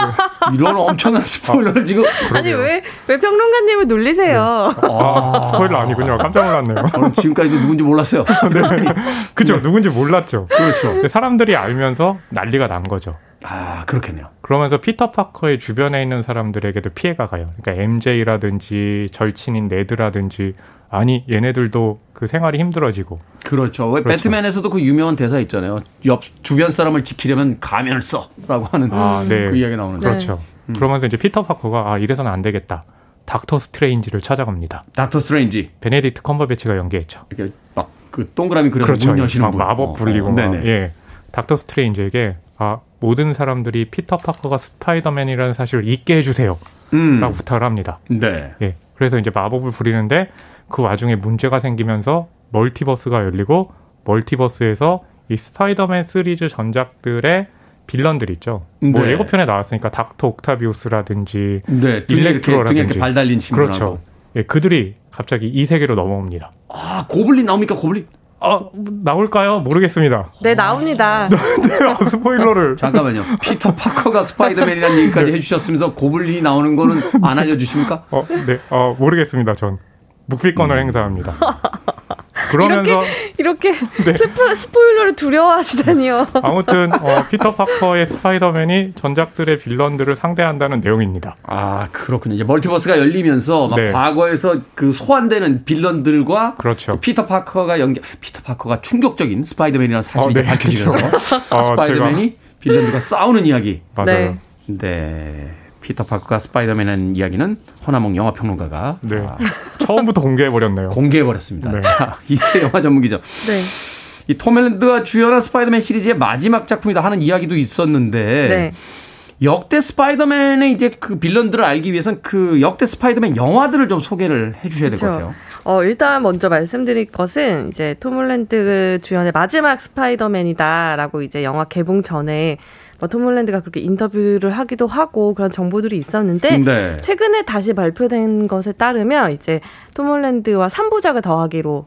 이런 엄청난 스포일러를 지금. 아니, 왜, 왜 평론가님을 놀리세요? 아, 스포일러 아니군요. 깜짝 놀랐네요. 저는 지금까지도 누군지 몰랐어요. 그죠? 누군지 몰랐죠. 그렇죠. 근데 사람들이 알면서 난리가 난 거죠. 아, 그렇겠네요. 그러면서 피터 파커의 주변에 있는 사람들에게도 피해가 가요. 그러니까 MJ라든지 절친인 네드라든지 아니 얘네들도 그 생활이 힘들어지고 그렇죠. 왜 그렇죠. 배트맨에서도 그 유명한 대사 있잖아요. 옆 주변 사람을 지키려면 가면을 써라고 하는 아, 네. 그 이야기 나오는 거. 그렇죠. 그러면서 이제 피터 파커가 아 이래서는 안 되겠다. 닥터 스트레인지를 찾아갑니다. 닥터 스트레인지 베네딕트 컴버배치가 연기했죠. 이렇게 막 그 동그라미 그려서 그렇죠. 문 여시는 막 분. 마법 어, 부리고 어, 막. 예. 닥터 스트레인지에게 아 모든 사람들이 피터 파커가 스파이더맨이라는 사실을 잊게 해주세요. 음. 라고 부탁을 합니다. 네. 예. 그래서 이제 마법을 부리는데 그 와중에 문제가 생기면서 multiverse가 열리고 multiverse에서 이 스파이더맨 시리즈 전작들의 villain들 있죠. 뭐 네. 예고편에 나왔으니까 닥터 옥타비우스라든지 네, 일렉트로라든지. 등에 이렇게 발 달린 친구라고. 그렇죠. 예, 그들이 갑자기 이 세계로 넘어옵니다. 아, 고블린 나옵니까, 고블린? 아, 나올까요? 모르겠습니다. 네, 나옵니다. 네, 스포일러를. 잠깐만요. 피터 파커가 스파이더맨이라는 네. 얘기까지 해주셨으면서 고블린이 나오는 거는 안 알려주십니까? 어, 네, 어, 모르겠습니다. 전 묵비권을 음. 행사합니다. 그러면서 이렇게 네. 스포, 스포일러를 두려워하시다니요. 아무튼 어, 피터 파커의 스파이더맨이 전작들의 villain들을 상대한다는 내용입니다. 아, 그렇군요. 이제 multiverse가 열리면서 막 네. 과거에서 그 소환되는 villain들과 그렇죠. 피터 파커가 연결, 피터 파커가 충격적인 스파이더맨이라는 사실이 어, 네, 밝혀지면서 어, 스파이더맨이 villain들과 싸우는 이야기. 맞아요. 네. 네. 피터 파커가 스파이더맨의 이야기는 허남웅 영화 평론가가 네. 아, 처음부터 공개해 버렸네요. 공개해 버렸습니다. 네. 자, 이제 영화 전문 기자. 네. 이 톰 홀랜드가 주연한 스파이더맨 시리즈의 마지막 작품이다 하는 이야기도 있었는데 네. 역대 스파이더맨의 이제 그 villain들을 알기 위해선 그 역대 스파이더맨 영화들을 좀 소개를 해주셔야 될것 그렇죠. 같아요. 어, 일단 먼저 말씀드릴 것은 이제 톰 홀랜드 주연의 마지막 스파이더맨이다라고 이제 영화 개봉 전에 뭐 톰 홀랜드가 그렇게 인터뷰를 하기도 하고 그런 정보들이 있었는데 네. 최근에 다시 발표된 것에 따르면 이제 톰 홀랜드와 3부작을 더하기로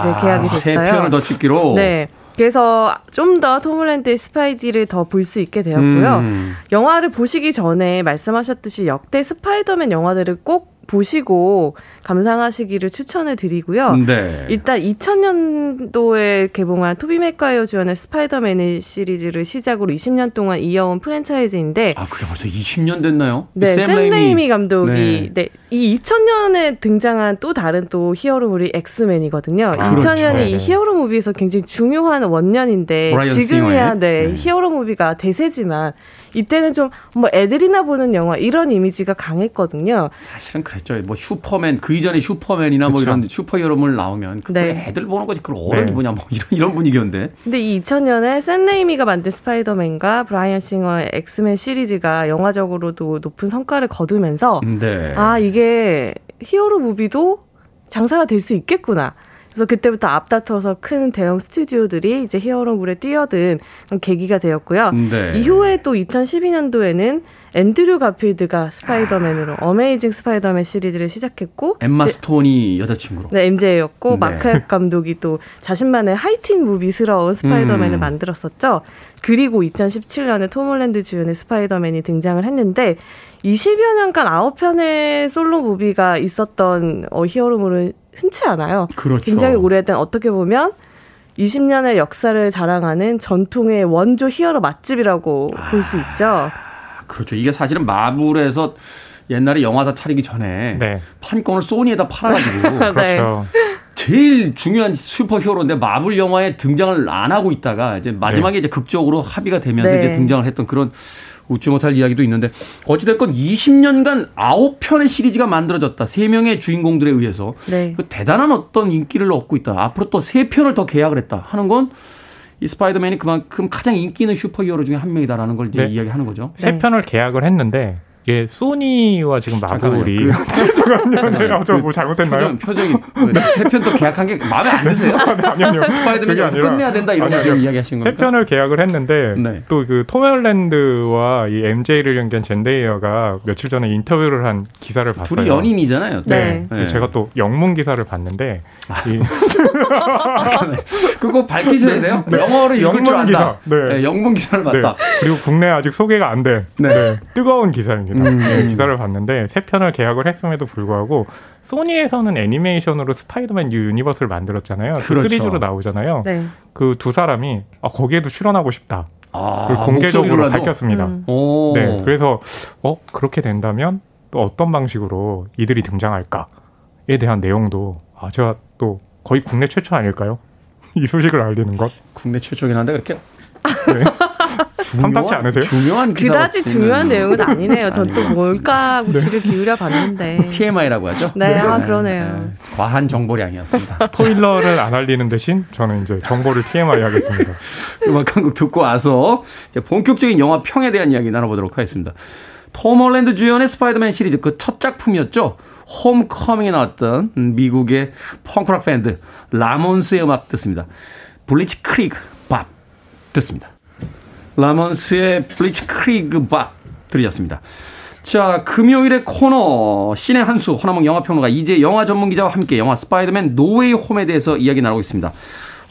이제 계약이 세 됐어요. 편을 더 찍기로. 네. 그래서 좀 더 톰 홀랜드의 스파이디를 더 볼 수 있게 되었고요. 음. 영화를 보시기 전에 말씀하셨듯이 역대 스파이더맨 영화들을 꼭 보시고 감상하시기를 추천을 드리고요. 네. 일단 2000년도에 개봉한 토비 맥과이어 주연의 스파이더맨 시리즈를 시작으로 20년 동안 이어온 프랜차이즈인데 아, 그게 벌써 20년 됐나요? 네, 샘 레이미 감독이 네. 네. 이 2000년에 등장한 또 다른 또 히어로물이 엑스맨이거든요. 아, 2000년이 그렇죠. 이 히어로 무비에서 굉장히 중요한 원년인데 지금이야? 네, 네. 히어로 무비가 대세지만 이때는 좀 뭐 애들이나 보는 영화 이런 이미지가 강했거든요. 사실은 그랬죠. 뭐 슈퍼맨 그 이전에 슈퍼맨이나 뭐 그쵸. 이런 슈퍼히어로물 나오면 그걸 네. 애들 보는 거지 그걸 어른이 네. 보냐 뭐 이런 이런 분위기였는데. 근데 이 2000년에 샘 레이미가 만든 스파이더맨과 브라이언 싱어의 엑스맨 시리즈가 영화적으로도 높은 성과를 거두면서 네. 아 이게 히어로 무비도 장사가 될 수 있겠구나. 그래서 그때부터 앞다퉈서 큰 대형 스튜디오들이 이제 히어로물에 뛰어든 계기가 되었고요. 네. 이후에 또 2012년도에는 앤드류 가필드가 스파이더맨으로 어메이징 스파이더맨 시리즈를 시작했고 엠마 이제- 스톤이 여자친구로. 네, MJ였고 네. 마크 감독이 또 자신만의 하이틴 무비스러운 스파이더맨을 음. 만들었었죠. 그리고 2017년에 톰 홀랜드 주연의 스파이더맨이 등장을 했는데 20여 년간 9편의 솔로 무비가 있었던 어, 히어로물은 흔치 않아요. 그렇죠. 굉장히 오래된 어떻게 보면 20년의 역사를 자랑하는 전통의 원조 히어로 맛집이라고 볼수 있죠. 그렇죠. 이게 사실은 마블에서 옛날에 영화사 차리기 전에 네. 판권을 소니에다 팔아가지고 네. 그렇죠. 제일 중요한 슈퍼히어로인데 마블 영화에 등장을 안 하고 있다가 이제 마지막에 이제 극적으로 합의가 되면서 네. 이제 등장을 했던 그런 웃지 못할 이야기도 있는데 어찌됐건 20년간 9편의 시리즈가 만들어졌다. 3명의 주인공들에 의해서 네. 그 대단한 어떤 인기를 얻고 있다. 앞으로 또 3편을 더 계약을 했다 하는 건 이 스파이더맨이 그만큼 가장 인기 있는 슈퍼히어로 중에 한 명이다라는 걸 이제 네. 이야기하는 거죠. 세 네. 편을 계약을 했는데 이게 소니와 지금 마블이 그- 잠깐만요. 네, 아, 저뭐 잘못했나요? 표정, 표정이 세편 또 계약한 게 마음에 안 드세요? 아니, 아니요. 스파이더맨이 그게 여기서 아니라- 끝내야 된다 이런 아니, 걸 지금 아니요. 이야기하시는 세? 편을 계약을 했는데 네. 또그 톰홀랜드와 이 MJ를 연기한 젠데이어가 며칠 전에 인터뷰를 한 기사를 봤어요. 둘이 연인이잖아요. 네. 네. 아. 제가 또 영문 기사를 봤는데 이 그거 밝히셔야 돼요. 영어를 읽을 줄 영문 안다. 기사. 네. 네, 영문 기사를 네. 봤다. 그리고 국내 아직 소개가 안된 네. 네, 뜨거운 기사입니다. 음. 네, 기사를 봤는데 세 편을 계약을 했음에도 불구하고 소니에서는 애니메이션으로 스파이더맨 유니버스를 만들었잖아요. 그 그렇죠. 시리즈로 나오잖아요. 네. 그두 사람이 아, 거기에도 출연하고 싶다. 아, 공개적으로 목소리로라도? 밝혔습니다. 음. 오. 네, 그래서 어 그렇게 된다면 또 어떤 방식으로 이들이 등장할까에 대한 내용도 아 제가 또 거의 국내 최초 아닐까요? 이 소식을 알리는 것 국내 최초긴 한데 그렇게 네. 탐탁치 않으세요? 중요한 그다지 중요한 내용은 아니네요. 전 또. 뭘까 하고 귀를 기울여 봤는데. TMI라고 하죠. 네, 아, 그러네요. 과한 정보량이었습니다. 스포일러를 안 알리는 대신 저는 이제 정보를 TMI 하겠습니다. 음악 한곡 듣고 와서 이제 본격적인 영화 평에 대한 이야기 나눠보도록 하겠습니다. 톰 홀랜드 주연의 스파이더맨 시리즈 그 첫 작품이었죠. 홈커밍에 나왔던 미국의 펑크락 밴드 라몬스의 음악 듣습니다. Blitzkrieg Bop 듣습니다. 라몬스의 Blitzkrieg Bop 들으셨습니다. 자, 금요일의 코너 신의 한수 허남웅 영화평론가 이제 영화 전문 기자와 함께 영화 스파이더맨 노웨이 홈에 대해서 이야기 나누고 있습니다.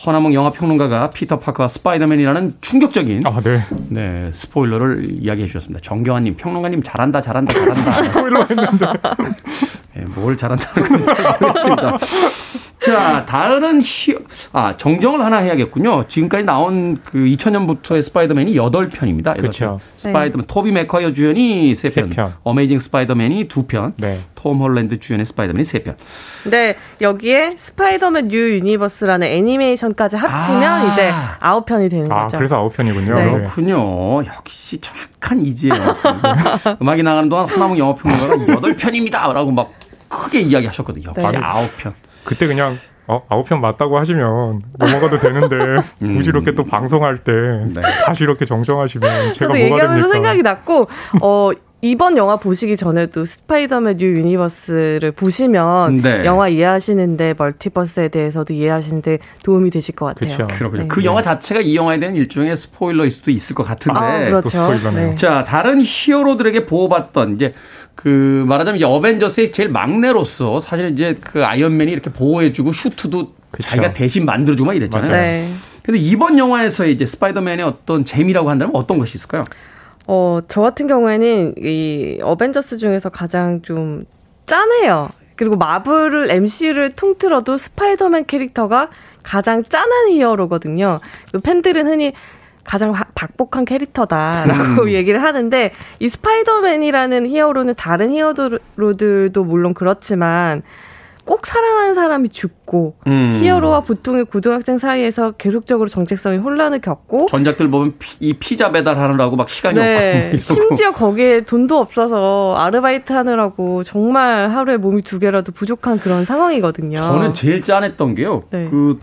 허남웅 영화 평론가가 피터 파커와 스파이더맨이라는 충격적인 아, 네. 네, 스포일러를 이야기해 주셨습니다. 정경환 님, 평론가님 잘한다, 잘한다, 잘한다. 스포일러 했는데. 네, 뭘 잘한다는 건지 모르겠습니다. 자, 다른 히, 아, 정정을 하나 해야겠군요. 지금까지 나온 그 2000년부터의 스파이더맨이 8편입니다. 그렇죠. 스파이더맨, 토비 맥과이어 주연이 3편, 세 편. 어메이징 스파이더맨이 2편, 네. 톰 홀랜드 주연의 스파이더맨이 3편. 네, 여기에 스파이더맨 뉴 유니버스라는 애니메이션까지 합치면 아. 이제 아홉 편이 되는 아, 거죠. 그래서 아홉 편이군요. 네. 그렇군요. 역시 정확한 이지의 음악이 나가는 동안 허남웅 영화평론가가 8편입니다. 라고 막 크게 이야기하셨거든요. 역시 네. 9편. 그때 그냥 어, 아홉 편 맞다고 하시면 넘어가도 되는데 굳이 이렇게 또 방송할 때 음. 네. 다시 이렇게 정정하시면 제가 저도 뭐가 얘기하면서 됩니까? 생각이 났고, 어, 이번 영화 보시기 전에도 스파이더맨 뉴 유니버스를 보시면 네. 영화 이해하시는데 멀티버스에 대해서도 이해하시는데 도움이 되실 것 같아요. 그렇군요. 네. 그 영화 자체가 이 영화에 대한 일종의 스포일러일 수도 있을 것 같은데. 아, 또 그렇죠. 스포일러네요. 네. 자, 다른 히어로들에게 보호받던 이제 그 말하자면 이제 어벤져스의 제일 막내로서 사실 이제 그 아이언맨이 이렇게 보호해주고 슈트도 그쵸. 자기가 대신 만들어주고 막 이랬잖아요. 네. 근데 이번 영화에서 이제 스파이더맨의 어떤 재미라고 한다면 어떤 것이 있을까요? 어, 저 같은 경우에는 이 어벤져스 중에서 가장 좀 짠해요. 그리고 마블을 MCU를 통틀어도 스파이더맨 캐릭터가 가장 짠한 히어로거든요. 그 팬들은 흔히 가장 바- 박복한 캐릭터다라고 얘기를 하는데 이 스파이더맨이라는 히어로는 다른 히어로들도 물론 그렇지만 꼭 사랑하는 사람이 죽고 음. 히어로와 보통의 고등학생 사이에서 계속적으로 정체성의 혼란을 겪고 전작들 보면 피, 이 피자 배달하느라고 막 시간이 없고 네, 막 이러고. 심지어 거기에 돈도 없어서 아르바이트 하느라고 정말 하루에 몸이 두 개라도 부족한 그런 상황이거든요. 저는 제일 짠했던 게요. 네. 그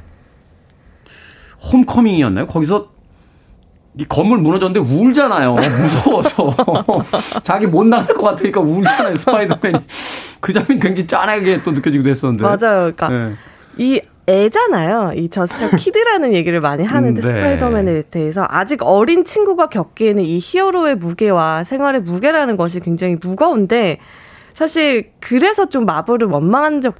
홈커밍이었나요? 거기서 이 건물 무너졌는데 울잖아요. 무서워서 자기 못 나갈 것 같으니까 울잖아요. 스파이더맨이 그 장면 굉장히 짠하게 또 느껴지기도 했었는데. 맞아요. 그러니까 네. 이 애잖아요. 이 just kid라는 얘기를 많이 하는데 네. 스파이더맨에 대해서 아직 어린 친구가 겪기에는 이 히어로의 무게와 생활의 무게라는 것이 굉장히 무거운데 사실 그래서 좀 마블을 원망한 적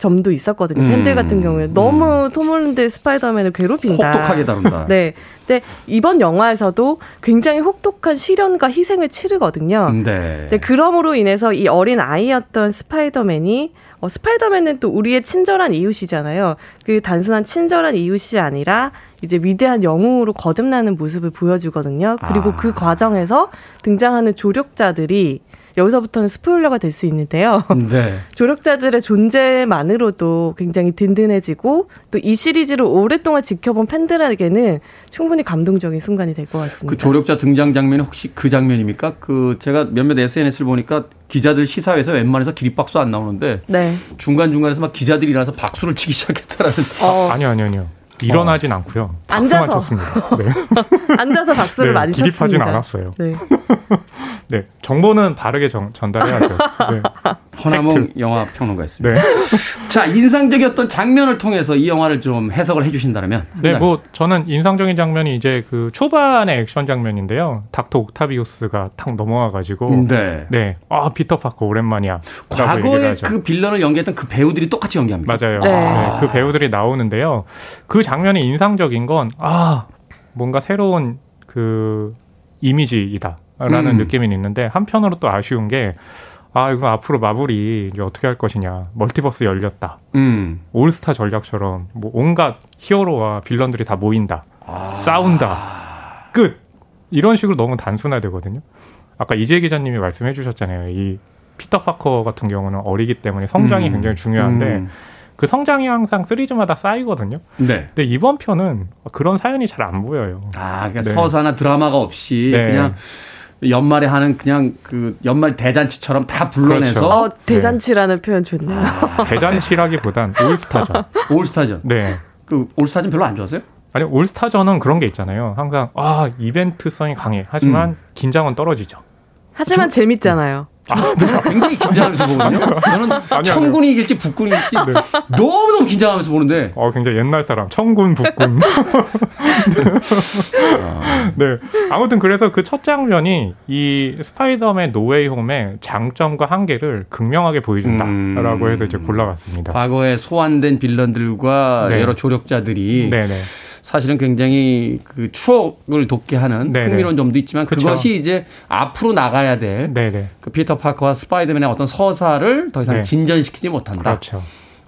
점도 있었거든요. 음. 팬들 같은 경우에 너무 톰 홀랜드 스파이더맨을 괴롭힌다. 혹독하게 다룬다. 네. 근데 이번 영화에서도 굉장히 혹독한 시련과 희생을 치르거든요. 네. 네, 그럼으로 인해서 이 어린 아이였던 스파이더맨이 어, 스파이더맨은 또 우리의 친절한 이웃이잖아요. 그 단순한 친절한 이웃이 아니라 이제 위대한 영웅으로 거듭나는 모습을 보여주거든요. 그리고 아. 그 과정에서 등장하는 조력자들이 여기서부터는 스포일러가 될 수 있는데요. 네. 조력자들의 존재만으로도 굉장히 든든해지고 또 이 시리즈를 오랫동안 지켜본 팬들에게는 충분히 감동적인 순간이 될 것 같습니다. 그 조력자 등장 장면이 혹시 그 장면입니까? 그 제가 몇몇 SNS를 보니까 기자들 시사회에서 웬만해서 기립박수 안 나오는데 네. 중간 중간에서 막 기자들이 일어나서 박수를 치기 시작했다라는. 어, 아니요, 아니요, 아니요. 일어나진 않고요. 박수만 앉아서. 쳤습니다. 네. 앉아서 박수를 네, 많이 기립하진. 않았어요. 네. 네. 정보는 바르게 정- 전달해야죠. 네. 허나몽 영화 평론가였습니다. 네. 자, 인상적이었던 장면을 통해서 이 영화를 좀 해석을 해주신다면. 네, 뭐 저는 인상적인 장면이 이제 그 초반의 액션 장면인데요. 닥터 옥타비우스가 탁 넘어와가지고 네. 네, 아 피터 파커 오랜만이야. 과거에. 그 빌런을 연기했던 그 배우들이 똑같이 연기합니다. 맞아요. 네. 네, 그 배우들이 나오는데요. 그 장면이 인상적인 건 아, 뭔가 새로운 그 이미지이다라는 음. 느낌이 있는데 한편으로 또 아쉬운 게 아, 이거 앞으로 마블이 이제 어떻게 할 것이냐. 멀티버스 열렸다. 음. 올스타 전략처럼 뭐 온갖 히어로와 빌런들이 다 모인다. 아. 싸운다. 끝. 이런 식으로 너무 단순화되거든요. 아까 이재 기자님이 말씀해 주셨잖아요. 이 피터 파커 같은 경우는 어리기 때문에 성장이 음. 굉장히 중요한데 음. 그 성장이 항상 시리즈마다 쌓이거든요. 네. 근데 이번 편은 그런 사연이 잘 안 보여요. 아, 그러니까 네. 서사나 드라마가 없이 네. 그냥 연말에 하는 그냥 그 연말 대잔치처럼 다 불러내서 그렇죠. 어, 대잔치라는 표현 좋네요. 대잔치라기보단 올스타전. 올스타전. 네. 그 올스타전 별로 안 좋아하세요? 아니 올스타전은 그런 게 있잖아요. 항상 아 이벤트성이 강해. 하지만 음. 긴장은 떨어지죠. 하지만 재밌잖아요. 굉장히 긴장하면서 보거든요. 저는 아니요. 청군이 이길지 북군이 이길지 너무너무 긴장하면서 보는데 어, 굉장히 옛날 사람. 청군, 북군. 네. 아무튼 그래서 그 첫 장면이 이 스파이더맨 노웨이 홈의 장점과 한계를 극명하게 보여준다라고 음. 해서 이제 골라봤습니다. 과거에 소환된 빌런들과 네. 여러 조력자들이 네네. 사실은 굉장히 그 추억을 돋게 하는 네네. 흥미로운 점도 있지만 그쵸. 그것이 이제 앞으로 나가야 될 네네. 그 피터 파커와 스파이더맨의 어떤 서사를 더 이상 네. 진전시키지 못한다. 그렇죠.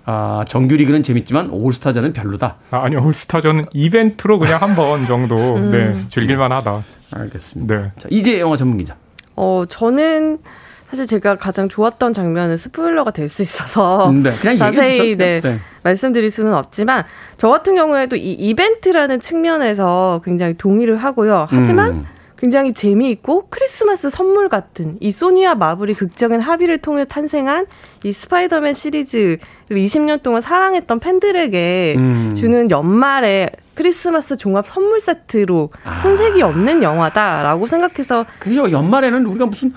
아, 정규 리그는 재밌지만 올스타전은 별로다. 아, 아니 올스타전은 이벤트로 그냥 한 번 정도 네, 즐길 만하다. 알겠습니다. 네. 자, 이제 영화 전문 기자. 어, 저는 사실 제가 가장 좋았던 장면은 스포일러가 될 수 있어서 네, 그냥 자세히 네. 네. 말씀드릴 수는 없지만 저 같은 경우에도 이 이벤트라는 측면에서 굉장히 동의를 하고요. 하지만 음. 굉장히 재미있고 크리스마스 선물 같은 이 소니와 마블이 극적인 합의를 통해 탄생한 이 스파이더맨 시리즈를 20년 동안 사랑했던 팬들에게 음. 주는 연말에 크리스마스 종합 선물 세트로 아. 손색이 없는 영화다라고 생각해서 그리고 연말에는 우리가 무슨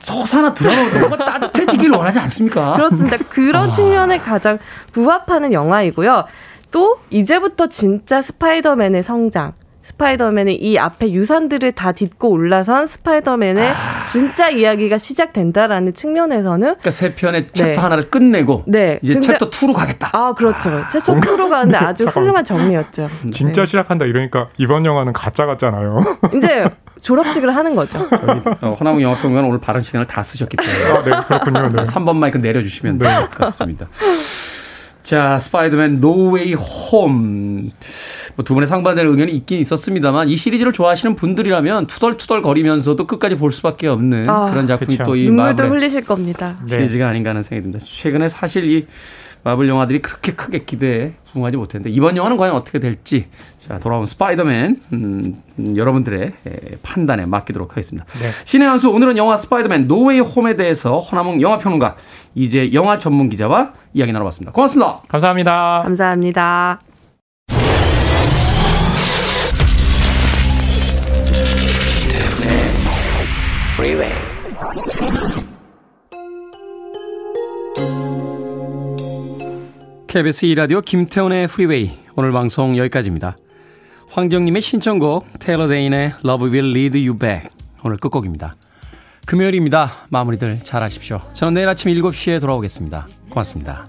서사나 드라마 뭔가 따뜻해지길 원하지 않습니까? 그렇습니다. 그런 아. 측면에 가장 부합하는 영화이고요. 또 이제부터 진짜 스파이더맨의 성장. 스파이더맨의 이 앞에 유산들을 다 딛고 올라선 스파이더맨의 아. 진짜 이야기가 시작된다라는 측면에서는 그러니까 세 편의 챕터 네. 하나를 끝내고 네. 이제 근데- 챕터 2로 가겠다. 아 그렇죠. 챕터 2로 가는데 아주 훌륭한 정리였죠. 진짜 시작한다 이러니까 이번 영화는 가짜 같잖아요. 네. 이제 졸업식을 하는 거죠. 어, 허남웅 영화평론가 오늘 발언 시간을 다 쓰셨기 때문에 아, 네, 그렇군요. 네. 3번 마이크 내려주시면 될 것 같습니다. 자, 스파이더맨 No Way Home. 뭐 두 분의 상반되는 의견이 있긴 있었습니다만 이 시리즈를 좋아하시는 분들이라면 투덜투덜 거리면서도 끝까지 볼 수밖에 없는 아, 그런 작품이 그쵸. 또이 눈물도 흘리실 겁니다. 네. 시리즈가 아닌가 하는 생각이 듭니다. 최근에 사실 이 마블 영화들이 그렇게 크게 기대에 부응하지 못했는데 이번 영화는 과연 어떻게 될지 자 돌아온 스파이더맨 음, 음, 여러분들의 에, 판단에 맡기도록 하겠습니다. 네. 신의 한수 오늘은 영화 스파이더맨 No Way Home에 대해서 허남웅 영화 평론가 이제 영화 전문 기자와 이야기 나눠봤습니다. 고맙습니다. 감사합니다. 감사합니다. KBS 2라디오 김태훈의 프리웨이 오늘 방송 여기까지입니다. 황정님의 신청곡 테일러 데인의 Love Will Lead You Back 오늘 끝곡입니다. 금요일입니다. 마무리들 잘 하십시오. 저는 내일 아침 7시에 돌아오겠습니다. 고맙습니다.